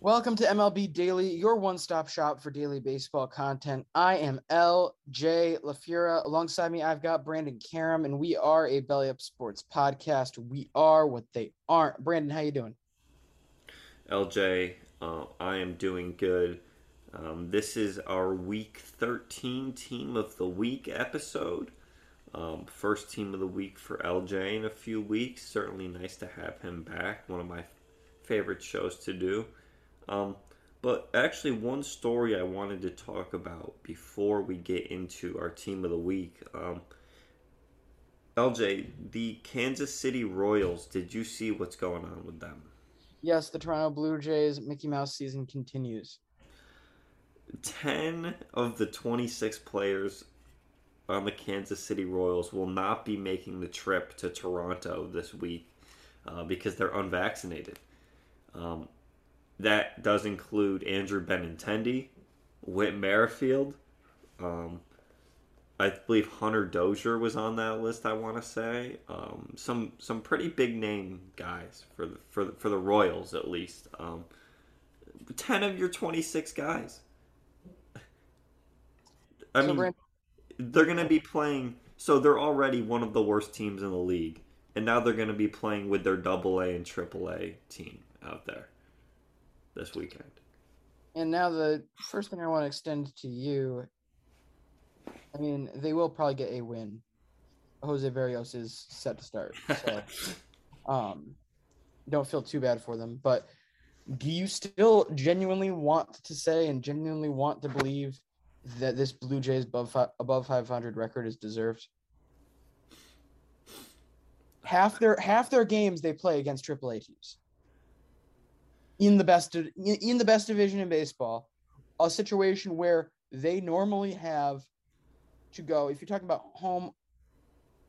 Welcome to MLB Daily, your one stop shop for daily baseball content. I am LJ LaFura. Alongside me, I've got Brandon Karam, and we are a Belly Up Sports podcast. We are what they aren't. Brandon, how you doing? LJ, uh, I am doing good. Um, this is our Week 13 Team of the Week episode. Um, first Team of the Week for LJ in a few weeks. Certainly nice to have him back. One of my favorite shows to do. Um, but actually, one story I wanted to talk about before we get into our team of the week. Um, LJ, the Kansas City Royals, did you see what's going on with them? Yes, the Toronto Blue Jays Mickey Mouse season continues. 10 of the 26 players on the Kansas City Royals will not be making the trip to Toronto this week uh, because they're unvaccinated. Um, that does include Andrew Benintendi, Whit Merrifield. Um, I believe Hunter Dozier was on that list. I want to say um, some some pretty big name guys for the for the, for the Royals at least. Um, Ten of your twenty six guys. I So, mean, Brandon- they're going to be playing. So they're already one of the worst teams in the league, and now they're going to be playing with their Double A and Triple A team out there this weekend. And now the first thing I want to extend to you. I mean, they will probably get a win. Jose Berrios is set to start, so um, don't feel too bad for them. But do you still genuinely want to say and genuinely want to believe that this Blue Jays above above 500 record is deserved? Half their half their games they play against AAA teams in the best in the best division in baseball, a situation where they normally have to go. If you're talking about home,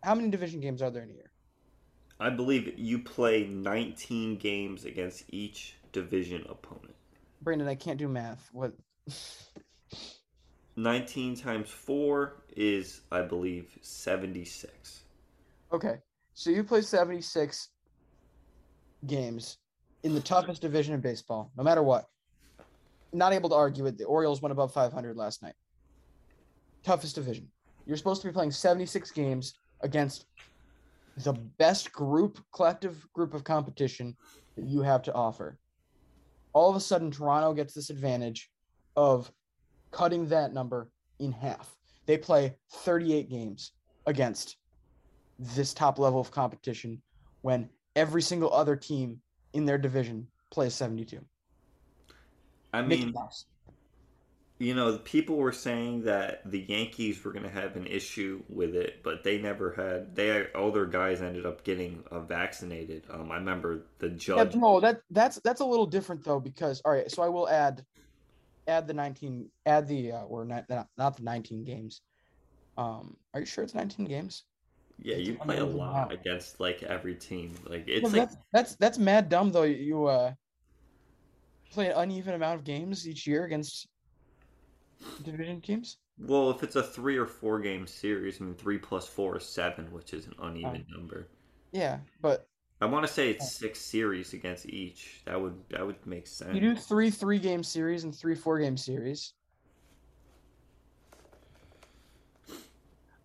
how many division games are there in a year? I believe you play 19 games against each division opponent. Brandon, I can't do math. What? 19 times 4 is, I believe, 76. Okay, so you play 76 games in the toughest division in baseball, no matter what. Not able to argue it. The Orioles went above 500 last night. Toughest division. You're supposed to be playing 76 games against the best group, collective group of competition that you have to offer. All of a sudden, Toronto gets this advantage of cutting that number in half. They play 38 games against this top level of competition when every single other team in their division plays 72. I Mickey mean, Mouse. You know, people were saying that the Yankees were going to have an issue with it, but they never had. They all their guys ended up getting uh, vaccinated. Um, I remember the Yeah, judge. no, that that's that's a little different though because all right, so I will add add the 19 add the uh, or not not, not the 19 games. Um, are you sure it's 19 games? Yeah, you play a lot against like every team. Like it's like that's that's that's mad dumb though. You uh play an uneven amount of games each year against division teams. well, if it's a three or four game series, I mean, three plus four is seven, which is an uneven number. Yeah, but I want to say it's six series against each. That would that would make sense. you do three three game series and three four game series.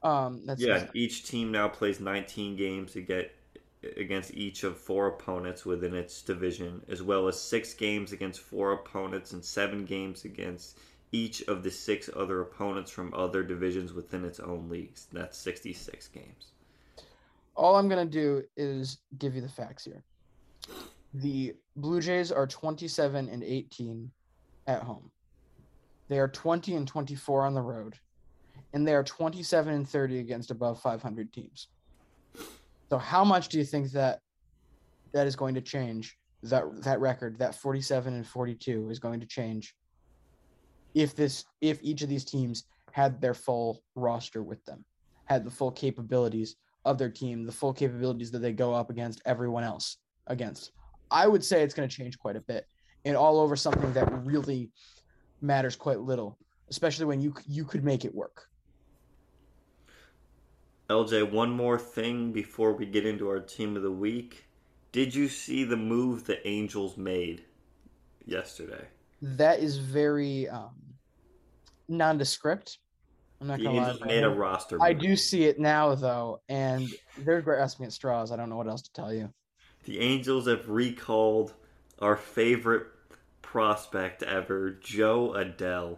Um, that's Yeah, each team now plays 19 games to get against each of four opponents within its division, as well as six games against four opponents and seven games against each of the six other opponents from other divisions within its own leagues. That's 66 games. all I'm gonna do is give you the facts here. The Blue Jays are 27 and 18 at home. They are 20 and 24 on the road, and they are 27 and 30 against above 500 teams. So, how much do you think that that is going to change? That that record, that 47 and 42, is going to change if this if each of these teams had their full roster with them, had the full capabilities of their team, the full capabilities that they go up against everyone else against. I would say it's going to change quite a bit, and all over something that really matters quite little, especially when you you could make it work. LJ, one more thing before we get into our team of the week. Did you see the move the Angels made yesterday? That is very um, nondescript. I'm not gonna lie. Angels made a roster. I do see it now though, and they're grasping at straws. I don't know what else to tell you. The Angels have recalled our favorite prospect ever, Jo Adell.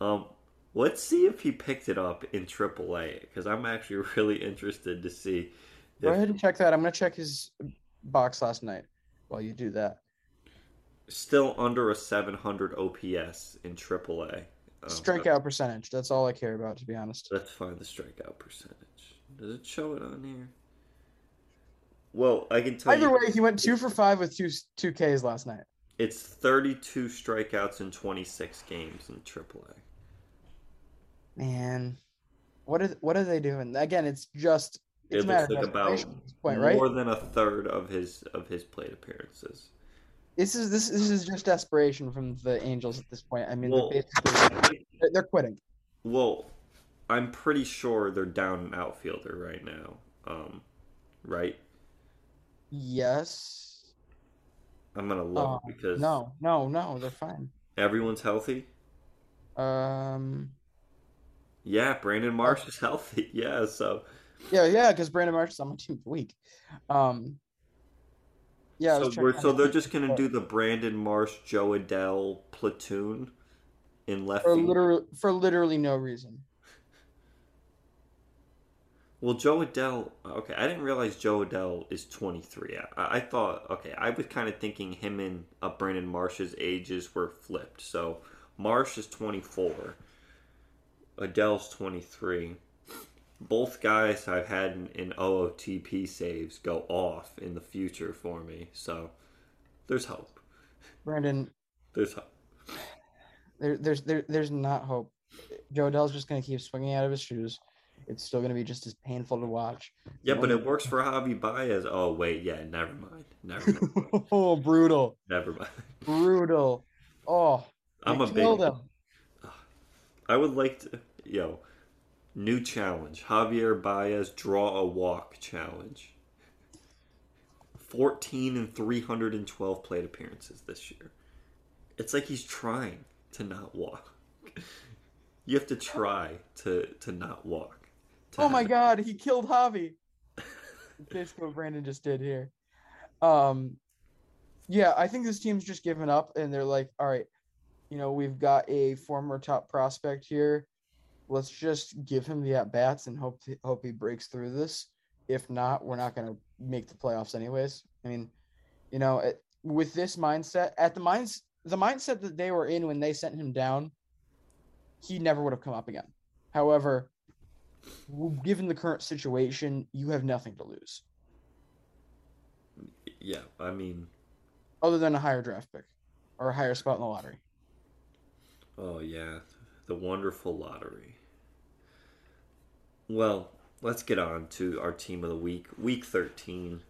Um, let's see if he picked it up in AAA because I'm actually really interested to see. Go ahead and check that. I'm gonna check his box last night while you do that. Still under a 700 OPS in AAA. Um, Strikeout percentage. That's all I care about, to be honest. Let's find the strikeout percentage. Does it show it on here? Well, I can tell Either you, way, he went two for five with two two Ks last night. it's 32 strikeouts in 26 games in AAA. Man, what are what are they doing? Again, it's just it's It looks like about desperation at this point, right? more than a third of his of his plate appearances. This is this this is just desperation from the Angels at this point. I mean, Well, they're basically they're, quitting. well, I'm pretty sure they're down an outfielder right now. Um, right? Yes. I'm gonna look Uh, because No, no, no, they're fine. everyone's healthy. Um. Yeah, Brandon Marsh is healthy. Yeah, so Yeah, yeah, because Brandon Marsh is on my team of the week. Um. Yeah. So we're so they're just gonna do the Brandon Marsh, Jo Adell platoon in left for literally for literally no reason. Well, Jo Adell. Okay, I didn't realize Jo Adell is 23. I, I thought, okay, I was kind of thinking him and uh, Brandon Marsh's ages were flipped. So Marsh is 24, Adell's 23. Both guys I've had in, in OOTP saves go off in the future for me. So there's hope. Brandon, There's hope. there, there's there, there's not hope. Jo Adell's just gonna keep swinging out of his shoes. It's still gonna be just as painful to watch. Yeah, but it works for Javi Baez. Oh wait, yeah, never mind, never, mind. oh, brutal, never mind. brutal. Oh, I'm a big. him. I would like to, yo, new challenge: Javier Baez draw a walk challenge. Fourteen and three hundred and twelve plate appearances this year. It's like he's trying to not walk. You have to try to to not walk. to Oh my have- god, he killed Javi. Basically what Brandon just did here. Um yeah, I think this team's just given up and they're like, all right, you know, we've got a former top prospect here. Let's just give him the at bats and hope hope he breaks through this. If not, we're not going to make the playoffs anyways. I mean, you know, it, with this mindset, at the minds the mindset that they were in when they sent him down, he never would have come up again. However, given the current situation, you have nothing to lose Yeah, I mean, other than a higher draft pick or a higher spot in the lottery. oh yeah, the wonderful lottery. Well, let's get on to our team of the week, week thirteen.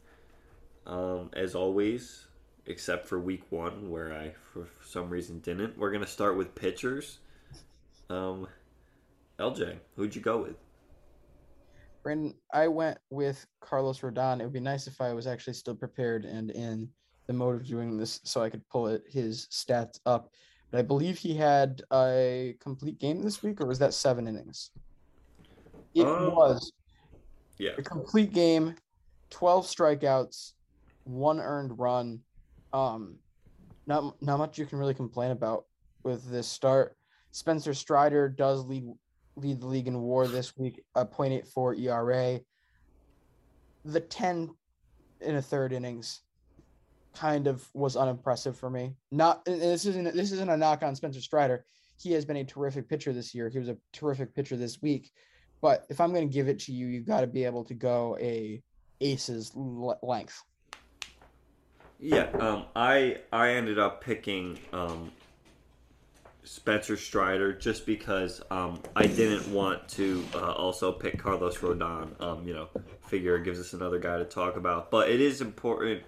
Um, as always, except for week one, where I for some reason didn't. We're gonna start with pitchers. Um, LJ, who'd you go with? Brandon, I went with Carlos Rodon. It would be nice if I was actually still prepared and in the mode of doing this so I could pull it, his stats up. But I believe he had a complete game this week, or was that seven innings? It Um, was Yeah, a complete game, 12 strikeouts, one earned run. Um, not not much you can really complain about with this start. Spencer Strider does lead lead the league in WAR this week, a .84 ERA. The 10 in a third innings kind of was unimpressive for me. Not this isn't this isn't a knock on Spencer Strider. He has been a terrific pitcher this year. He was a terrific pitcher this week. But if I'm going to give it to you, you've got to be able to go a aces l- length. Yeah, um, I I ended up picking um, Spencer Strider just because um, I didn't want to uh, also pick Carlos Rodon. Um, you know, figure it gives us another guy to talk about. But it is important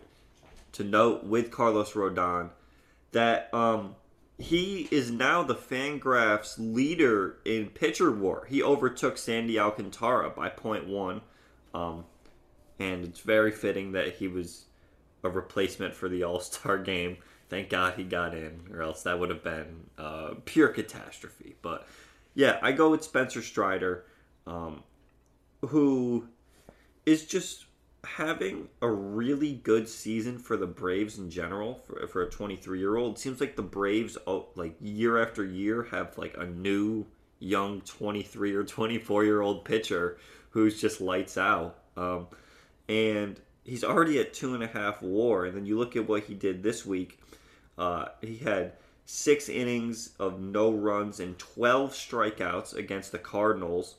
to note with Carlos Rodon that um, he is now the Fangraphs leader in pitcher war. He overtook Sandy Alcantara by point one, um, and it's very fitting that he was a replacement for the All Star game. Thank God he got in, or else that would have been uh, pure catastrophe. But yeah, I go with Spencer Strider, um, who is just having a really good season for the Braves in general for, for a 23 year old. Seems like the Braves, oh, like year after year, have like a new young 23 or 24 year old pitcher who's just lights out. Um, and he's already at two and a half WAR. And then you look at what he did this week. Uh, he had six innings of no runs and 12 strikeouts against the Cardinals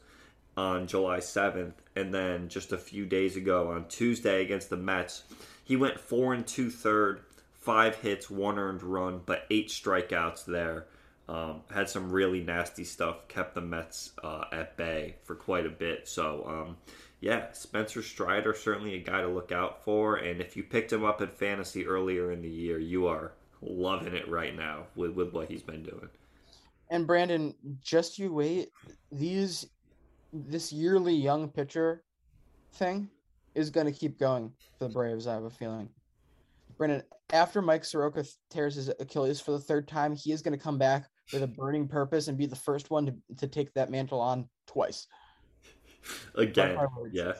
on July 7th. And then just a few days ago on Tuesday against the Mets, he went four and two third, five hits, one earned run, but eight strikeouts there. Um, had some really nasty stuff, kept the Mets uh, at bay for quite a bit. So, um, yeah, Spencer Strider certainly a guy to look out for. And if you picked him up in fantasy earlier in the year, you are loving it right now with, with what he's been doing. And Brandon, just you wait. These this yearly young pitcher thing is going to keep going for the Braves. I have a feeling. Brandon, after Mike Soroka tears his Achilles for the third time, he is going to come back with a burning purpose and be the first one to, to take that mantle on twice. Again, yeah.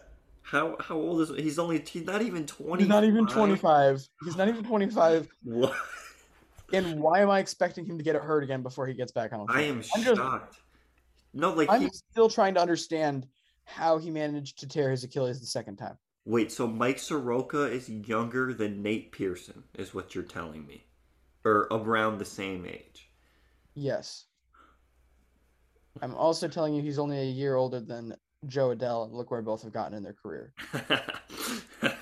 How how old is he? he's only he's not even twenty. He's not even 25. He's not even 25. What? And why am I expecting him to get it hurt again before he gets back on? I am I'm just- shocked. No, like I'm he, still trying to understand how he managed to tear his Achilles the second time. wait. So Mike Soroka is younger than Nate Pearson, is what you're telling me, or around the same age. Yes. I'm also telling you he's only a year older than Jo Adell, and look where both have gotten in their career.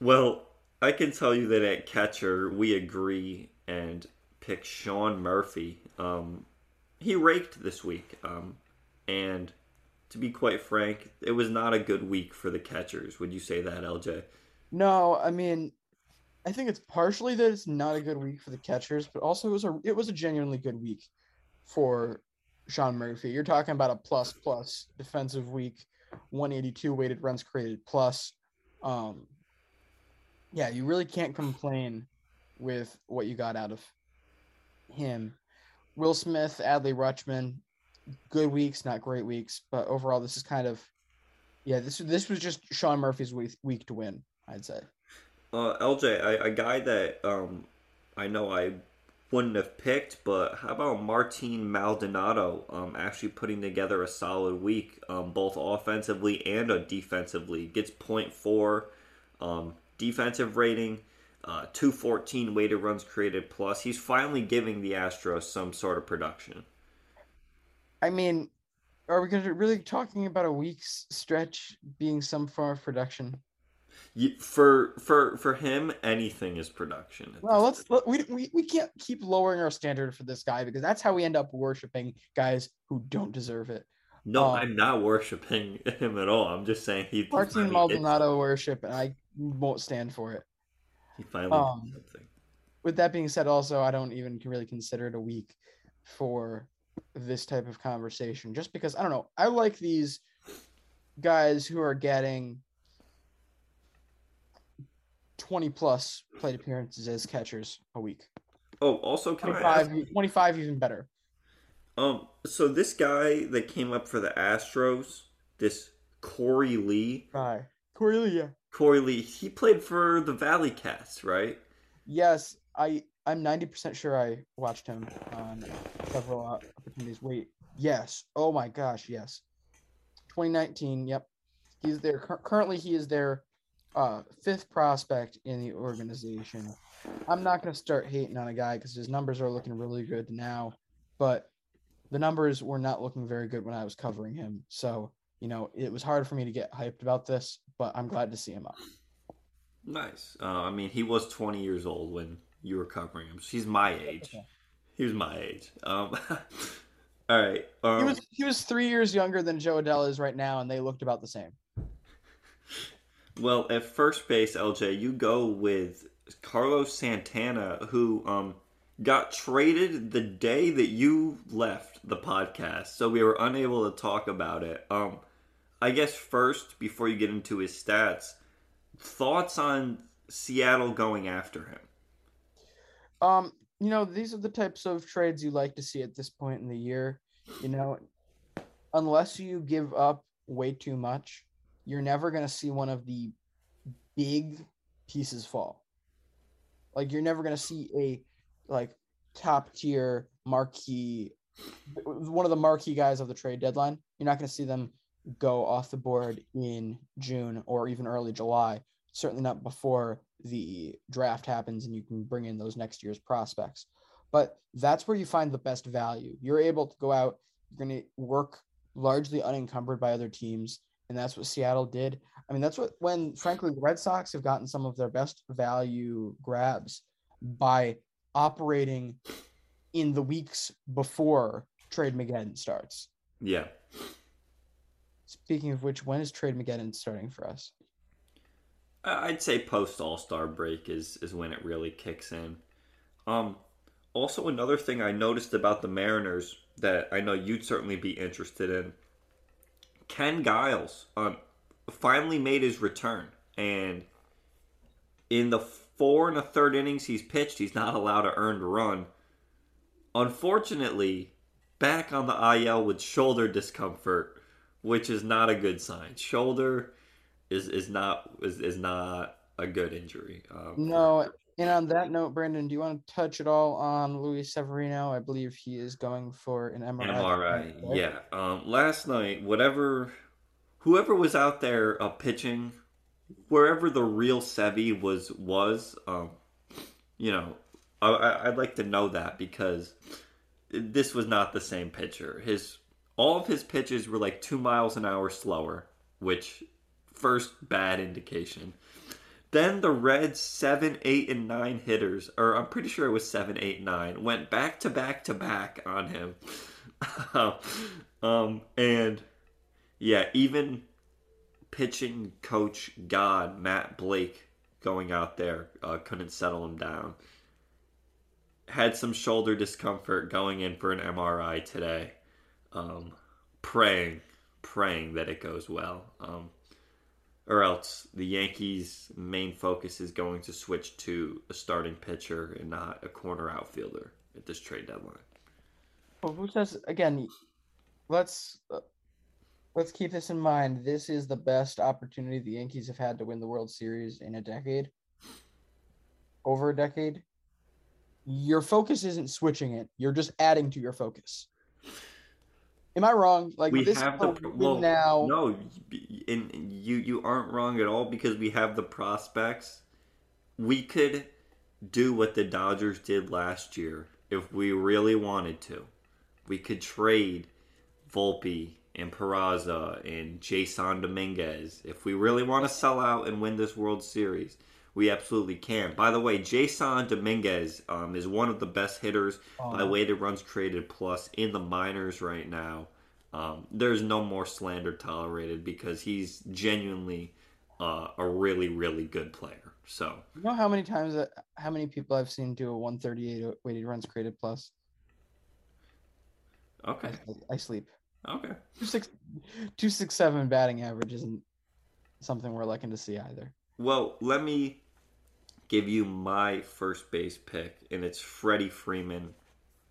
well, I can tell you that at catcher we agree and pick Sean Murphy. Um, he raked this week, um, and to be quite frank, it was not a good week for the catchers. Would you say that, LJ? No, I mean, I think it's partially that it's not a good week for the catchers, but also it was a it was a genuinely good week for Sean Murphy. You're talking about a plus plus defensive week, 182 weighted runs created plus. Um, yeah, you really can't complain with what you got out of him. Will Smith, Adley Rutschman, good weeks, not great weeks, but overall, this is kind of, yeah, this this was just Sean Murphy's week, week to win, I'd say. Uh, LJ, a guy that um, I know I wouldn't have picked, but how about Martin Maldonado um, actually putting together a solid week, um, both offensively and defensively? Gets 0.4 um, defensive rating, uh, 214 weighted runs created plus. He's finally giving the Astros some sort of production. I mean, are we going to really talking about a week's stretch being some form of production? for for for him, anything is production. Well, let's let, we, we we can't keep lowering our standard for this guy because that's how we end up worshiping guys who don't deserve it. No, um, I'm not worshiping him at all. I'm just saying he. Martin Maldonado worship, and I won't stand for it. He finally um, With that being said, also I don't even really consider it a week for this type of conversation, just because I don't know. I like these guys who are getting 20 plus plate appearances as catchers a week. Oh, also 25, 25 even better. Um, so this guy that came up for the Astros, this Korey Lee. Hi. Korey Lee, yeah. Korey Lee, he played for the Valley Cats, right? Yes, I I'm 90% sure I watched him on several opportunities. Wait, yes. Oh my gosh, yes. 2019, yep. He's there currently he is there uh, fifth prospect in the organization. I'm not going to start hating on a guy because his numbers are looking really good now, but the numbers were not looking very good when I was covering him. So, you know, it was hard for me to get hyped about this, but I'm glad to see him up. Nice. Uh, I mean, he was 20 years old when you were covering him. He's my age. He was my age. Um, all right. Um, he was he was three years younger than Jo Adell is right now, and they looked about the same. Well, at first base, LJ, you go with Carlos Santana, who um, got traded the day that you left the podcast, so we were unable to talk about it. Um, I guess first, before you get into his stats, thoughts on Seattle going after him? Um, you know, these are the types of trades you like to see at this point in the year. You know, unless you give up way too much, you're never going to see one of the big pieces fall. Like you're never going to see a like top tier marquee one of the marquee guys of the trade deadline. You're not going to see them go off the board in June or even early July. Certainly not before the draft happens and you can bring in those next year's prospects. But that's where you find the best value. You're able to go out, you're going to work largely unencumbered by other teams and that's what Seattle did. I mean, that's what when frankly the Red Sox have gotten some of their best value grabs by operating in the weeks before Trade Mageddon starts. Yeah. Speaking of which, when is Trade Mageddon starting for us? I'd say post All Star break is is when it really kicks in. Um, also another thing I noticed about the Mariners that I know you'd certainly be interested in Ken Giles um, finally made his return, and in the four and a third innings he's pitched, he's not allowed to earned run. Unfortunately, back on the IL with shoulder discomfort, which is not a good sign. Shoulder is is not is, is not a good injury. Um, no, and on that note, Brandon, do you want to touch at all on Luis Severino? I believe he is going for an MRI. MRI, right? yeah. Um, last night, whatever, whoever was out there uh, pitching, wherever the real Sevy was was, um, you know, I, I'd like to know that because this was not the same pitcher. His all of his pitches were like two miles an hour slower, which first bad indication. Then the Reds seven, eight, and nine hitters, or I'm pretty sure it was seven, eight, nine, went back to back to back on him. um, and yeah, even pitching coach God Matt Blake going out there uh, couldn't settle him down. Had some shoulder discomfort going in for an MRI today. Um, praying, praying that it goes well. Um, or else the Yankees' main focus is going to switch to a starting pitcher and not a corner outfielder at this trade deadline. Well, who says again? Let's uh, let's keep this in mind. This is the best opportunity the Yankees have had to win the World Series in a decade, over a decade. Your focus isn't switching it; you're just adding to your focus. Am I wrong? Like we this have the well, now. No, and you you aren't wrong at all because we have the prospects. We could do what the Dodgers did last year if we really wanted to. We could trade Volpe and Peraza and Jasson Dominguez if we really want to sell out and win this World Series. We absolutely can. By the way, Jasson Dominguez um, is one of the best hitters by weighted runs created plus in the minors right now. Um, there's no more slander tolerated because he's genuinely uh, a really, really good player. So You know how many times that how many people I've seen do a 138 weighted runs created plus? okay, I, I sleep. okay. Two six, two six seven batting average isn't something we're looking to see either. Well, let me give you my first base pick, and it's Freddie Freeman,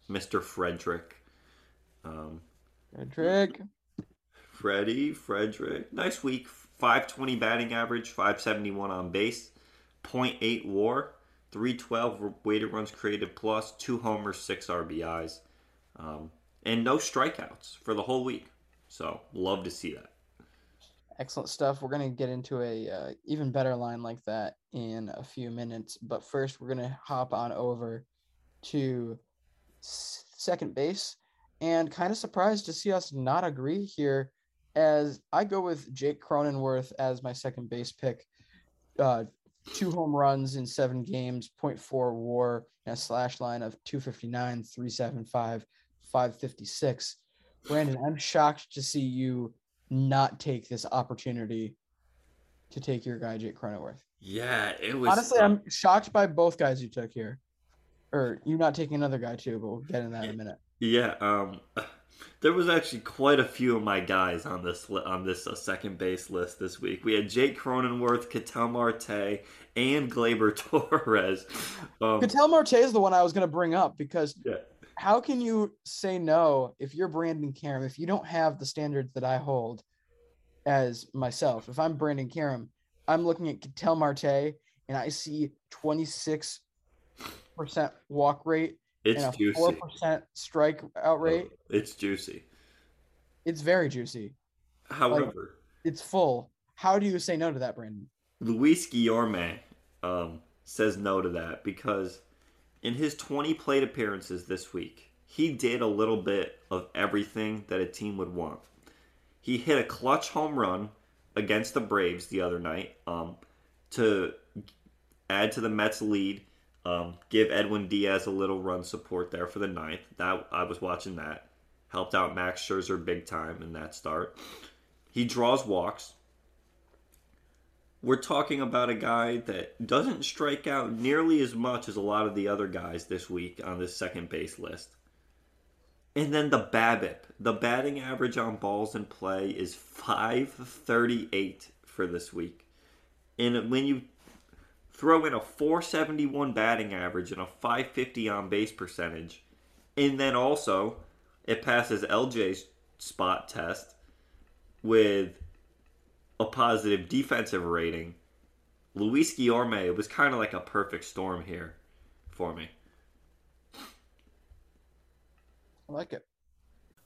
Mr. Frederick. Um, Frederick, Freddie Frederick, nice week. 520 batting average, 571 on base, 0.8 WAR, 312 weighted runs created plus, two homers, six RBIs, um, and no strikeouts for the whole week. So love to see that. Excellent stuff. We're gonna get into a uh, even better line like that in a few minutes, but first we're gonna hop on over to second base, and kind of surprised to see us not agree here, as I go with Jake Cronenworth as my second base pick. Uh, two home runs in seven games, 0.4 WAR, and a slash line of 259, 375, 556. Brandon, I'm shocked to see you not take this opportunity to take your guy Jake Cronenworth. Yeah, it was. Honestly, I'm shocked by both guys you took here, or you not taking another guy too. But we'll get in that in a minute. Yeah, um, there was actually quite a few of my guys on this li- on this uh, second base list this week. We had Jake Cronenworth, Ketel Marte, and Gleyber Torres. Um, Ketel Marte is the one I was going to bring up because yeah, how can you say no if you're Brandon Karam if you don't have the standards that I hold as myself? If I'm Brandon Karam, I'm looking at Ketel Marte and I see 26 percent walk rate it's and a juicy. four percent strike out rate. It's juicy. It's very juicy. However, It's full. How do you say no to that, Brandon? Luis Guillorme um, says no to that because in his 20 plate appearances this week, he did a little bit of everything that a team would want. He hit a clutch home run against the Braves the other night um, to add to the Mets' lead, um, give Edwin Diaz a little run support there for the ninth. That I was watching that. Helped out Max Scherzer big time in that start. He draws walks we're talking about a guy that doesn't strike out nearly as much as a lot of the other guys this week on this second base list. And then the BABIP, the batting average on balls in play is 538 for this week. And when you throw in a 471 batting average and a 550 on base percentage, and then also it passes LJ's spot test with a positive defensive rating. Luis Guillorme was kind of like a perfect storm here for me. I like it.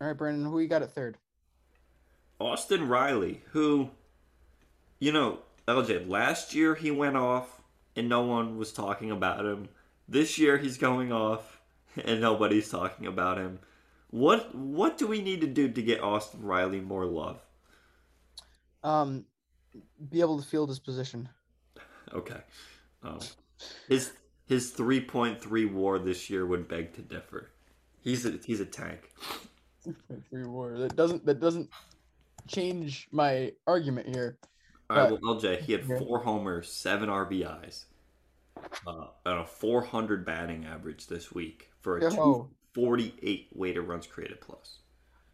All right, Brandon, who you got at third? Austin Riley, who, you know, LJ, last year he went off and no one was talking about him. This year he's going off and nobody's talking about him. What what do we need to do to get Austin Riley more love? Um, be able to field his position. Okay. Um, his his three point three WAR this year would beg to differ. He's a he's a tank. Three war. That doesn't that doesn't change my argument here. All right, well, LJ, he had four homers, seven RBIs, uh, and a 400 batting average this week for a Yo. 248 weighted runs created plus.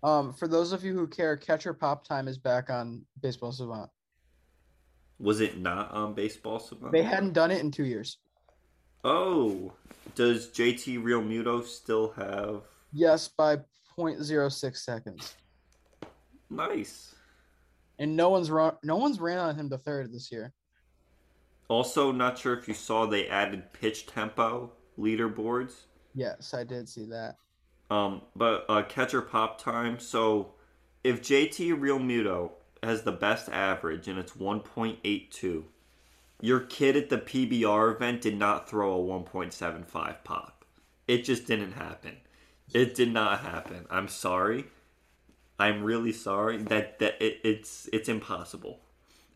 Um, for those of you who care, catcher pop time is back on Baseball Savant. Was it not on Baseball Savant? They hadn't done it in two years. Oh, does JT Realmuto still have? Yes, by 0.06 seconds. Nice. And no one's run, no one's ran on him to third this year. Also, not sure if you saw they added pitch tempo leaderboards. Yes, I did see that. Um, but uh, catcher pop time. So, if JT Realmuto has the best average and it's 1.82, your kid at the PBR event did not throw a 1.75 pop. It just didn't happen. It did not happen. I'm sorry. I'm really sorry. That that it, it's it's impossible.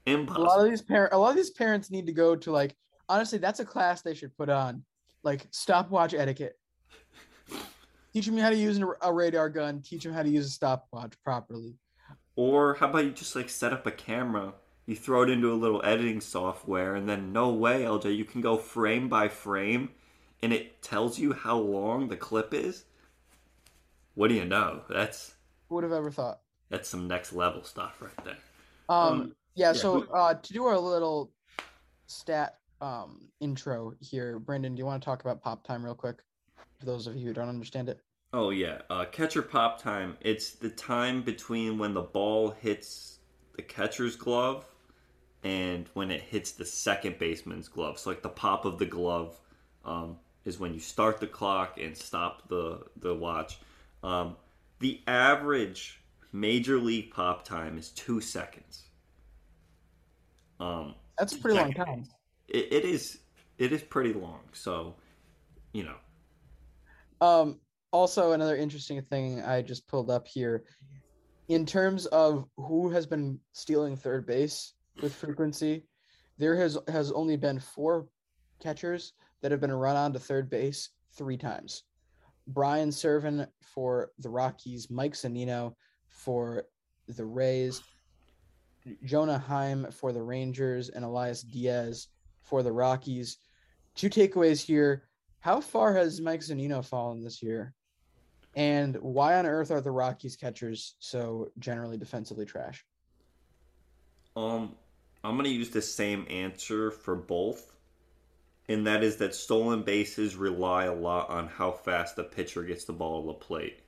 Impossible. A lot of these parent, a lot of these parents need to go to like. Honestly, that's a class they should put on, like stopwatch etiquette. Teach them how to use a radar gun. Teach them how to use a stopwatch properly. Or how about you just like set up a camera, you throw it into a little editing software, and then no way, LJ, you can go frame by frame, and it tells you how long the clip is. What do you know? That's Who would have ever thought? that's some next level stuff right there. Um, Um, yeah, yeah. so uh, to do our little stat um, intro here, Brandon, do you want to talk about pop time real quick? For those of you who don't understand it. Oh yeah, uh, catcher pop time. It's the time between when the ball hits the catcher's glove and when it hits the second baseman's glove. So like the pop of the glove um, is when you start the clock and stop the the watch. Um, the average major league pop time is two seconds. Um, That's a pretty long time. it, it is it is pretty long. So you know. Um, also, another interesting thing I just pulled up here, in terms of who has been stealing third base with frequency, there has has only been four catchers that have been run on to third base three times. Brian Serven for the Rockies, Mike Zunino for the Rays, Jonah Heim for the Rangers, and Elias Diaz for the Rockies. Two takeaways here. How far has Mike Zunino fallen this year? And why on earth are the Rockies catchers so generally defensively trash? Um, I'm gonna use the same answer for both, and that is that stolen bases rely a lot on how fast the pitcher gets the ball to the plate.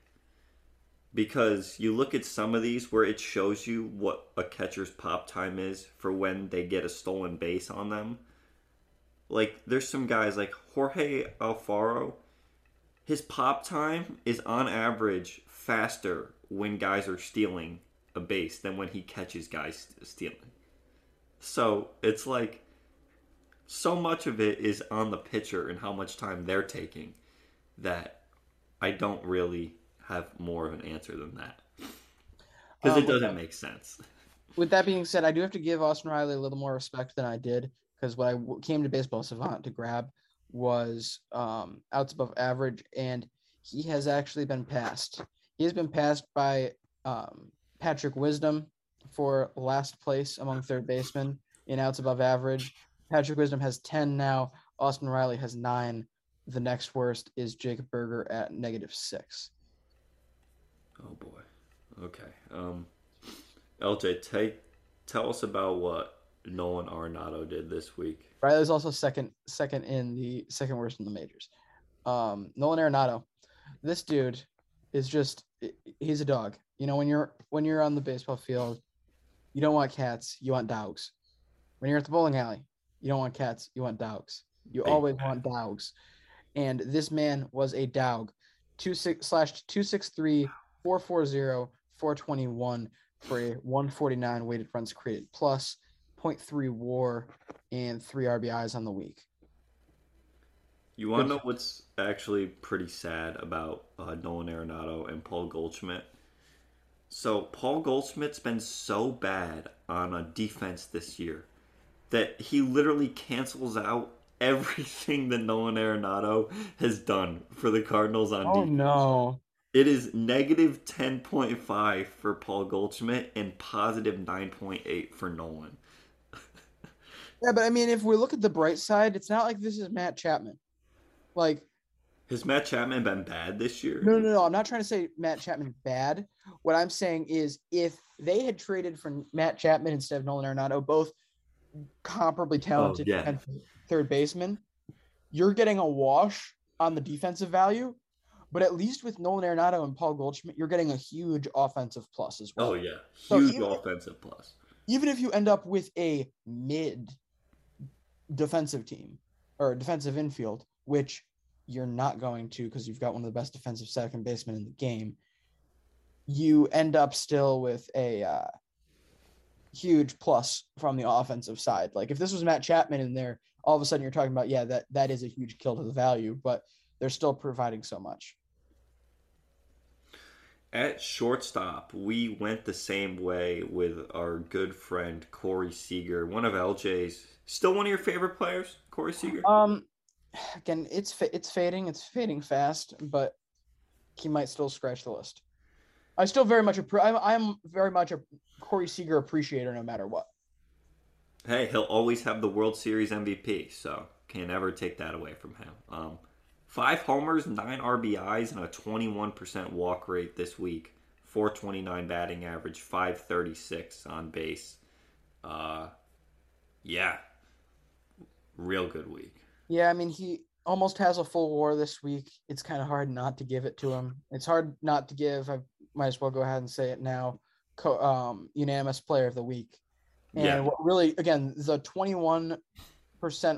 Because you look at some of these where it shows you what a catcher's pop time is for when they get a stolen base on them. Like there's some guys like Jorge Alfaro, his pop time is on average faster when guys are stealing a base than when he catches guys stealing. So it's like so much of it is on the pitcher and how much time they're taking that I don't really have more of an answer than that. Because Um, it doesn't make sense. With that being said, I do have to give Austin Riley a little more respect than I did because what I came to Baseball Savant to grab was um, outs above average, and he has actually been passed. He has been passed by um, Patrick Wisdom for last place among third basemen in outs above average. Patrick Wisdom has 10 now. Austin Riley has nine. The next worst is Jacob Burger at negative six. Oh boy. Okay. Um, LJ, take tell us about what Nolan Arenado did this week. Riley's also second second in the second worst in the majors. Um, Nolan Arenado, this dude is just he's a dog. You know when you're when you're on the baseball field, you don't want cats, you want dogs. When you're at the bowling alley, you don't want cats, you want dogs. You Big always man. want dogs. And this man was a dog. Two six slash two six three four four zero four twenty one for a one forty nine weighted runs created plus 0.3 WAR and three RBIs on the week. You want to know what's actually pretty sad about uh, Nolan Arenado and Paul Goldschmidt? So Paul Goldschmidt's been so bad on a defense this year that he literally cancels out everything that Nolan Arenado has done for the Cardinals on Oh defense. no. It is negative 10.5 for Paul Goldschmidt and positive 9.8 for Nolan. Yeah, but I mean, if we look at the bright side, it's not like this is Matt Chapman. Like, Has Matt Chapman been bad this year? no, no, no. I'm not trying to say Matt Chapman bad. What I'm saying is, if they had traded for Matt Chapman instead of Nolan Arenado, both comparably oh, talented yeah. third baseman, you're getting a wash on the defensive value. But at least with Nolan Arenado and Paul Goldschmidt, you're getting a huge offensive plus as well. Oh, yeah. So Huge even- offensive plus. even if you end up with a mid defensive team or defensive infield, which you're not going to because you've got one of the best defensive second basemen in the game, you end up still with a uh, huge plus from the offensive side. Like if this was Matt Chapman in there, all of a sudden you're talking about yeah that that is a huge kill to the value, but they're still providing so much. At shortstop, we went the same way with our good friend Corey Seager, one of LJ's. Still one of your favorite players, Corey Seager? Um, again, it's it's fading. It's fading fast, but he might still scratch the list. I still very much appre- I'm I'm very much a Corey Seager appreciator, no matter what. Hey, he'll always have the World Series MVP, so can't ever take that away from him. Um, five homers, nine RBIs, and a 21% walk rate this week. 429 batting average, 536 on base. Uh, yeah, real good week. Yeah, I mean he almost has a full WAR this week. It's kind of hard not to give it to him. It's hard not to give. I might as well go ahead and say it now. Co- um, unanimous player of the week. And Yeah. what really, again, the 21%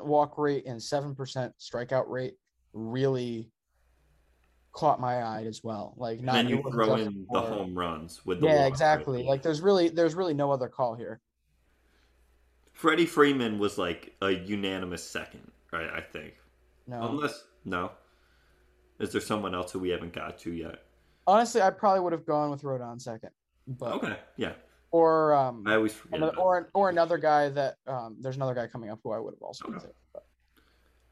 walk rate and 7% strikeout rate really caught my eye as well. Like, And then you throw in the home runs with the Yeah, exactly. rate. Like, there's really, there's really no other call here. Freddie Freeman was like a unanimous second, right? I think. No, Unless no, is there someone else who we haven't got to yet? Honestly, I probably would have gone with Rodon second, but Okay, yeah, or um, I always forget. Another- or or another guy that um there's another guy coming up who I would have also Okay. considered. But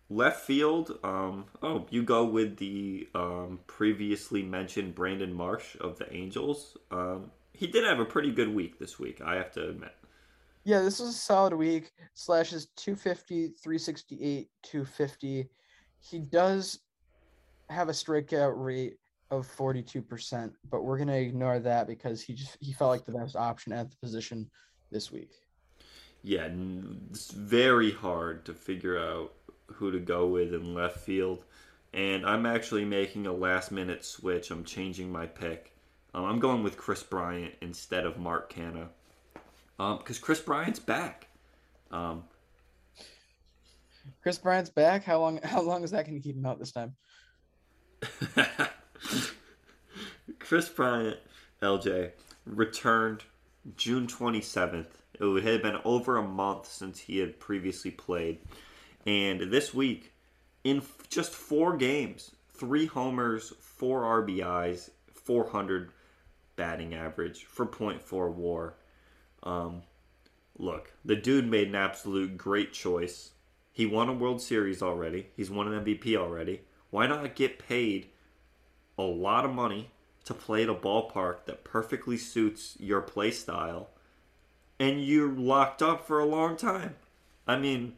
Left field. Um. Oh, you go with the um previously mentioned Brandon Marsh of the Angels. Um. He did have a pretty good week this week. I have to admit. yeah, this was a solid week. Slashes 250, 368, 250. He does have a strikeout rate of 42%, but we're gonna ignore that because he just he felt like the best option at the position this week. Yeah, it's very hard to figure out who to go with in left field. And I'm actually making a last minute switch. I'm changing my pick. Um, I'm going with Kris Bryant instead of Mark Canha. Because Kris Bryant's back. Um, Kris Bryant's back. How long how long is that gonna keep him out this time? Kris Bryant, LJ, returned June 27th. It had been over a month since he had previously played. And this week, in just four games, three homers, four RBIs, 400 batting average for .4 WAR. Um, look, the dude made an absolute great choice. He won a World Series already. He's won an MVP already. Why not get paid a lot of money to play at a ballpark that perfectly suits your play style and you're locked up for a long time? I mean,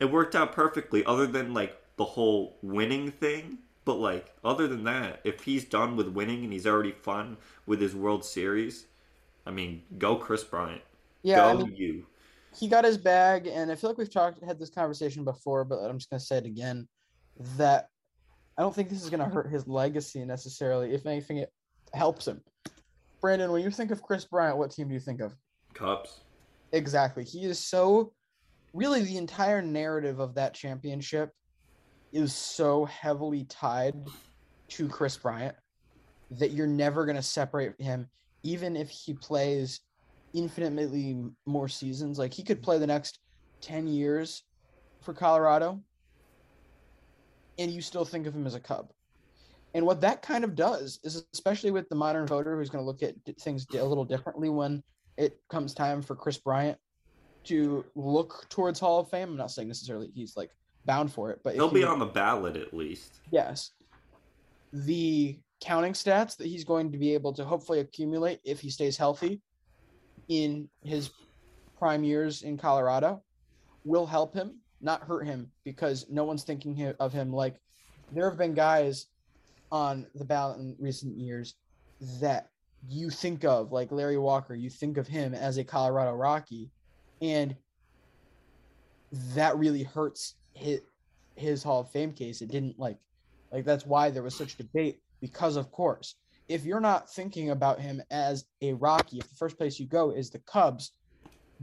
it worked out perfectly other than like the whole winning thing. But like other than that, if he's done with winning and he's already fun with his World Series, I mean, go Kris Bryant. Yeah, go I mean, you. he got his bag, and I feel like we've talked had this conversation before, but I'm just gonna say it again that I don't think this is gonna hurt his legacy necessarily. If anything, it helps him. Brandon, when you think of Kris Bryant, what team do you think of? Cubs. Exactly. He is so really the entire narrative of that championship is so heavily tied to Kris Bryant that you're never going to separate him even if he plays infinitely more seasons. Like he could play the next 10 years for Colorado and you still think of him as a Cub. And what that kind of does is, especially with the modern voter who's going to look at things a little differently when it comes time for Kris Bryant to look towards Hall of Fame. I'm not saying necessarily he's like bound for it, but he'll be on the ballot at least. Yes. The counting stats that he's going to be able to hopefully accumulate if he stays healthy in his prime years in Colorado will help him, not hurt him, because no one's thinking of him like there have been guys on the ballot in recent years that you think of, like Larry Walker, you think of him as a Colorado Rocky, and that really hurts his, his Hall of Fame case. It didn't like, like that's why there was such debate because, of course, if you're not thinking about him as a Rocky, if the first place you go is the Cubs,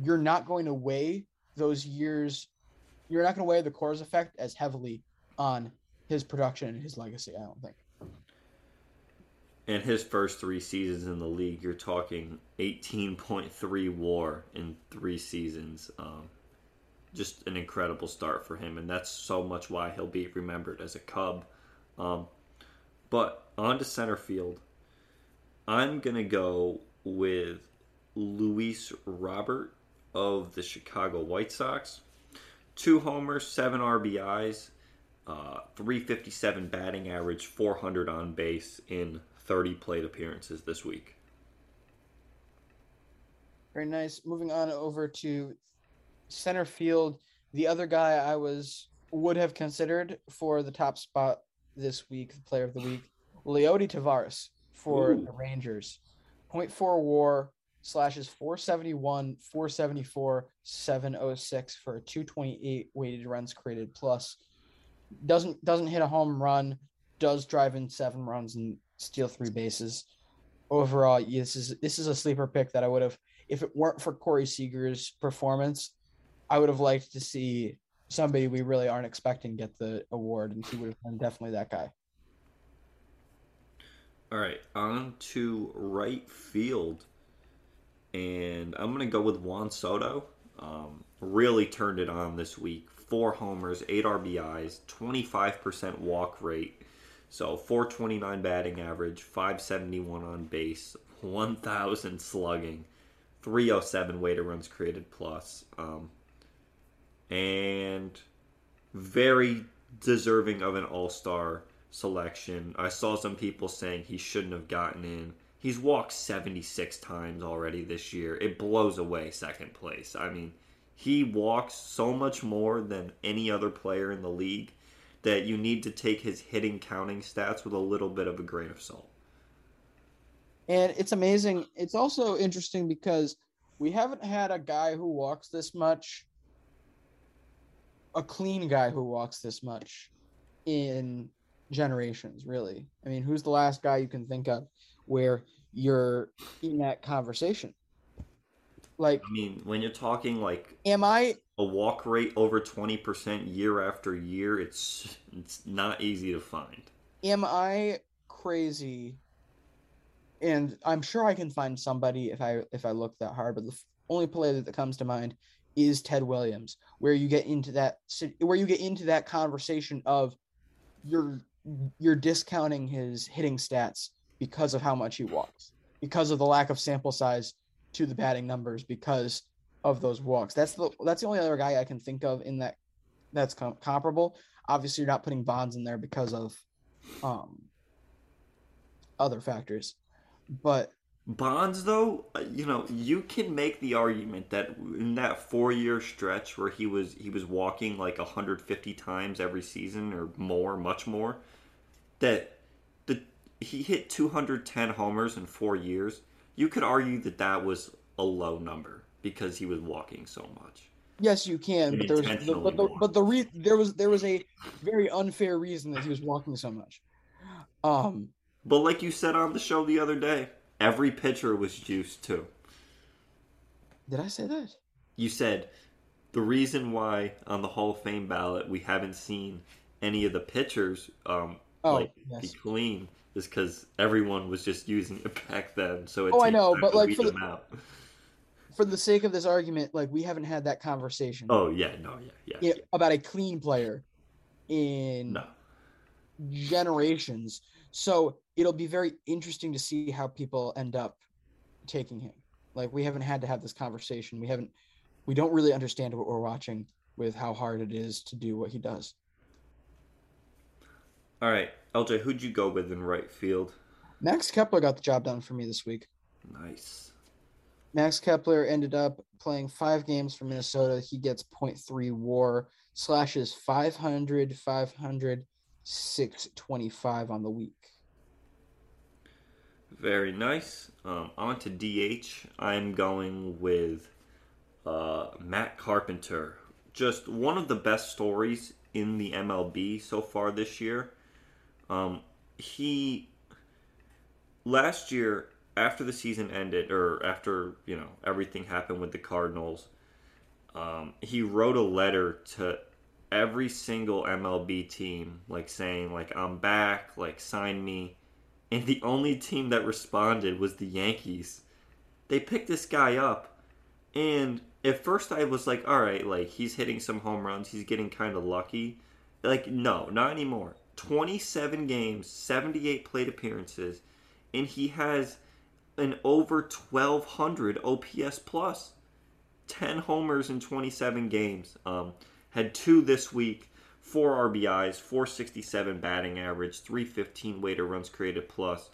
you're not going to weigh those years. You're not going to weigh the Coors effect as heavily on his production and his legacy. I don't think. In his first three seasons in the league, you're talking 18.3 WAR in three seasons. Um, just an incredible start for him, and that's so much why he'll be remembered as a Cub. Um, but on to center field. I'm going to go with Luis Robert of the Chicago White Sox. Two homers, seven RBIs, uh, 357 batting average, 400 on base in 30 plate appearances this week. Very nice. Moving on over to center field. The other guy I was would have considered for the top spot this week, the player of the week, Leody Taveras for Ooh. the Rangers. 0.4 war slashes 471, 474, 706 for a 228 weighted runs created plus. Doesn't doesn't hit a home run, does drive in seven runs and steal three bases. Overall, this is this is a sleeper pick that I would have if it weren't for Corey Seager's performance, I would have liked to see somebody we really aren't expecting get the award, and he would have been definitely that guy. All right, on to right field. And I'm going to go with Juan Soto. Um, really turned it on this week. Four homers, eight RBIs, 25% walk rate. So 429 batting average, 571 on base, 1,000 slugging, 307 weighted runs created plus. Um, and very deserving of an all star selection. I saw some people saying he shouldn't have gotten in. He's walked 76 times already this year. It blows away second place. I mean, he walks so much more than any other player in the league that you need to take his hitting counting stats with a little bit of a grain of salt. And it's amazing. It's also interesting because we haven't had a guy who walks this much, a clean guy who walks this much in generations, really. I mean, who's the last guy you can think of where you're in that conversation? Like, I mean, when you're talking like, am I a walk rate over twenty percent year after year? It's it's not easy to find. Am I crazy? And I'm sure I can find somebody if I if I look that hard. But the only player that comes to mind is Ted Williams, where you get into that where you get into that conversation of you're you're discounting his hitting stats because of how much he walks, because of the lack of sample size to the batting numbers, because of those walks. That's the that's the only other guy I can think of in that that's com- comparable. Obviously, you're not putting Bonds in there because of um other factors, but Bonds, though, uh, you know, you can make the argument that in that four-year stretch where he was he was walking like 150 times every season or more, much more, that the he hit 210 homers in four years. You could argue that that was a low number because he was walking so much. Yes, you can, but there was the, but the, but the re, there was there was a very unfair reason that he was walking so much. Um, but like you said on the show the other day, every pitcher was juiced too. Did I say that? You said the reason why on the Hall of Fame ballot we haven't seen any of the pitchers um, oh, like yes. be clean is because everyone was just using it back then. So it oh, I know, but like for the for the sake of this argument, like we haven't had that conversation. Oh yeah, no, yeah, yeah. yeah, about a clean player in No. generations. So it'll be very interesting to see how people end up taking him. Like we haven't had to have this conversation. We haven't we don't really understand what we're watching with how hard it is to do what he does. All right, LJ, who'd you go with in right field? Max Kepler got the job done for me this week. Nice. Max Kepler ended up playing five games for Minnesota. He gets 0.3 war, slashes 500, 500, 625 on the week. Very nice. Um, on to DH. I'm going with uh, Matt Carpenter. Just one of the best stories in the MLB so far this year. Um, he last year after the season ended, or after you know everything happened with the Cardinals, um, he wrote a letter to every single MLB team, like saying like I'm back, like sign me. And the only team that responded was the Yankees. They picked this guy up, and at first I was like, all right, like he's hitting some home runs, he's getting kind of lucky. Like, no, not anymore. 27 games, 78 plate appearances, and he has an over 1200 OPS plus. 10 homers in 27 games. Um, had two this week, four RBIs, 467 batting average, 315 weighted runs created plus.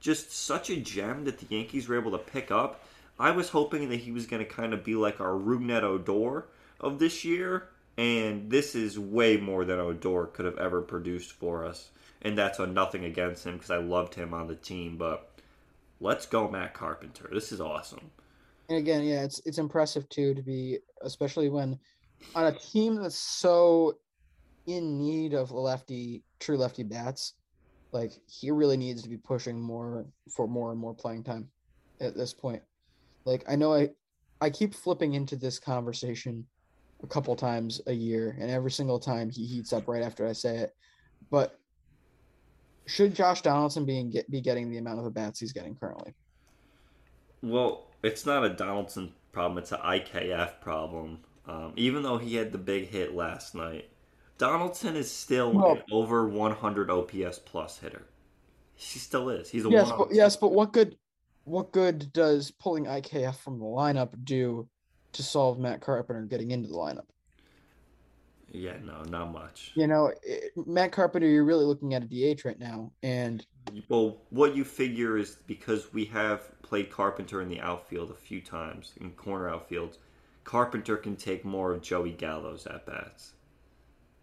Just such a gem that the Yankees were able to pick up. I was hoping that he was going to kind of be like our Rougned Odor of this year, and this is way more than Odor could have ever produced for us. And that's on nothing against him because I loved him on the team, but let's go, Matt Carpenter. This is awesome. And again, yeah, it's it's impressive too to be, especially when on a team that's so in need of lefty, true lefty bats. Like he really needs to be pushing more for more and more playing time at this point. Like I know I, I keep flipping into this conversation a couple times a year, and every single time he heats up right after I say it. But should Josh Donaldson be get, be getting the amount of at bats he's getting currently? Well, it's not a Donaldson problem; it's an IKF problem. Um, even though he had the big hit last night, Donaldson is still Well- an over 100 OPS plus hitter. He still is. He's a Yes, but yes, but what good what good does pulling IKF from the lineup do to solve Matt Carpenter getting into the lineup? Yeah, no, not much. You know, it, Matt Carpenter, you're really looking at a DH right now, and Well, what you figure is because we have played Carpenter in the outfield a few times in corner outfields, Carpenter can take more of Joey Gallo's at bats.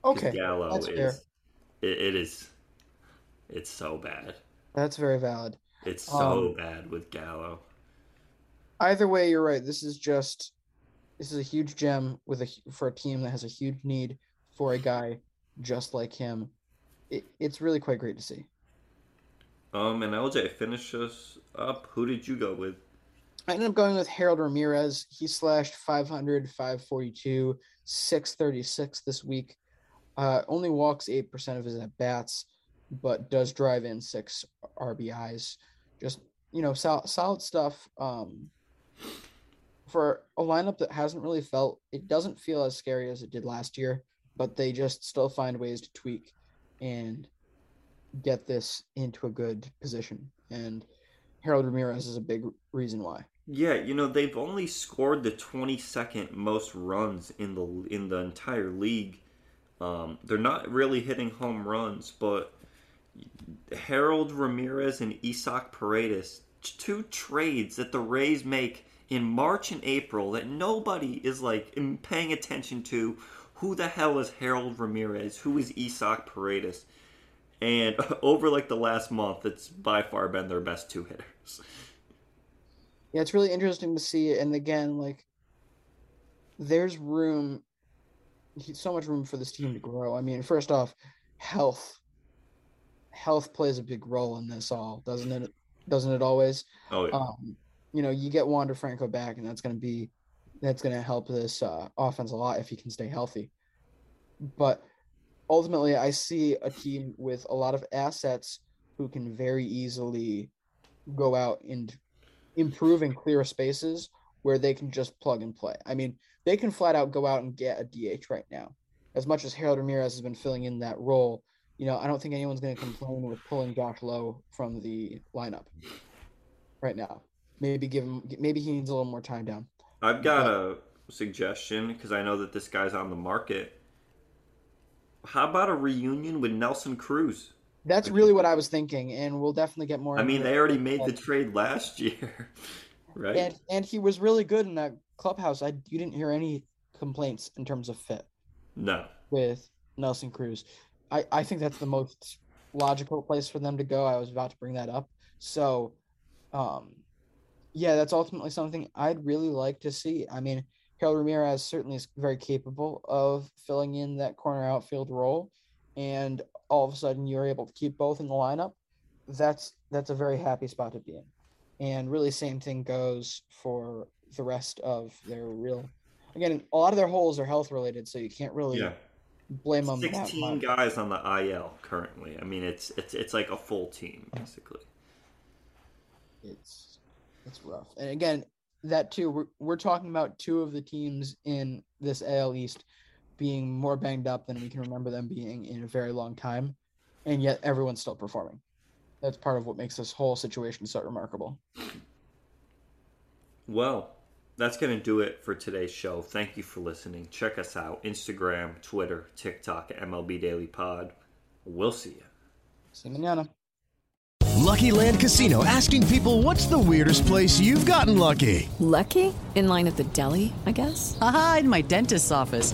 okay, Gallo that's is fair. it, it is it's so bad. That's very valid. It's so Um, bad with Gallo. Either way, you're right. This is just this is a huge gem with a for a team that has a huge need for a guy just like him. It, it's really quite great to see. Um, and LJ, finish us up. Who did you go with? I ended up going with Harold Ramirez. He slashed 500, 542, 636 this week. Uh, only walks 8% of his at bats, but does drive in six RBIs. Just, you know, sol- solid stuff. Um, for a lineup that hasn't really felt, it doesn't feel as scary as it did last year, but they just still find ways to tweak and get this into a good position. And Harold Ramirez is a big reason why. Yeah, you know they've only scored the twenty second most runs in the in the entire league. Um, they're not really hitting home runs, but Harold Ramirez and Isaac Paredes, two trades that the Rays make in March and April that nobody is like paying attention to. Who the hell is Harold Ramirez? Who is Isaac Paredes? And over like the last month, it's by far been their best two hitters. Yeah, it's really interesting to see. And again, like, there's room, so much room for this team to grow. I mean, first off, health. Health plays a big role in this all, doesn't it? Doesn't it always? Oh, yeah. Um, you know, you get Wander Franco back, and that's going to be that's going to help this uh, offense a lot if he can stay healthy. But ultimately, I see a team with a lot of assets who can very easily go out and improve and clear spaces where they can just plug and play. I mean, they can flat out go out and get a DH right now. As much as Harold Ramirez has been filling in that role, you know, I don't think anyone's going to complain with pulling Josh Lowe from the lineup right now. Maybe give him, maybe he needs a little more time down. I've got a suggestion because I know that this guy's on the market. How about a reunion with Nelson Cruz? That's really what I was thinking, and we'll definitely get more. I mean, they already made the trade last year, right? and and he was really good in that clubhouse. I you didn't hear any complaints in terms of fit no. with Nelson Cruz. I I think that's the most logical place for them to go. I was about to bring that up. So, um, yeah, that's ultimately something I'd really like to see. I mean, Harold Ramirez certainly is very capable of filling in that corner outfield role, and all of a sudden you're able to keep both in the lineup. That's that's a very happy spot to be in, and really same thing goes for the rest of their real. Again, a lot of their holes are health related, so you can't really Yeah. Blame them. Sixteen guys on the IL currently. I mean, it's it's it's like a full team basically. it's it's rough. And again, that too, we're we're talking about two of the teams in this AL East being more banged up than we can remember them being in a very long time, and yet everyone's still performing. That's part of what makes this whole situation so remarkable. Well, that's going to do it for today's show. Thank you for listening. Check us out Instagram, Twitter, TikTok, MLB Daily Pod. We'll see you. See you manana. Lucky Land Casino asking people what's the weirdest place you've gotten lucky? Lucky? In line at the deli, I guess? Aha, in my dentist's office.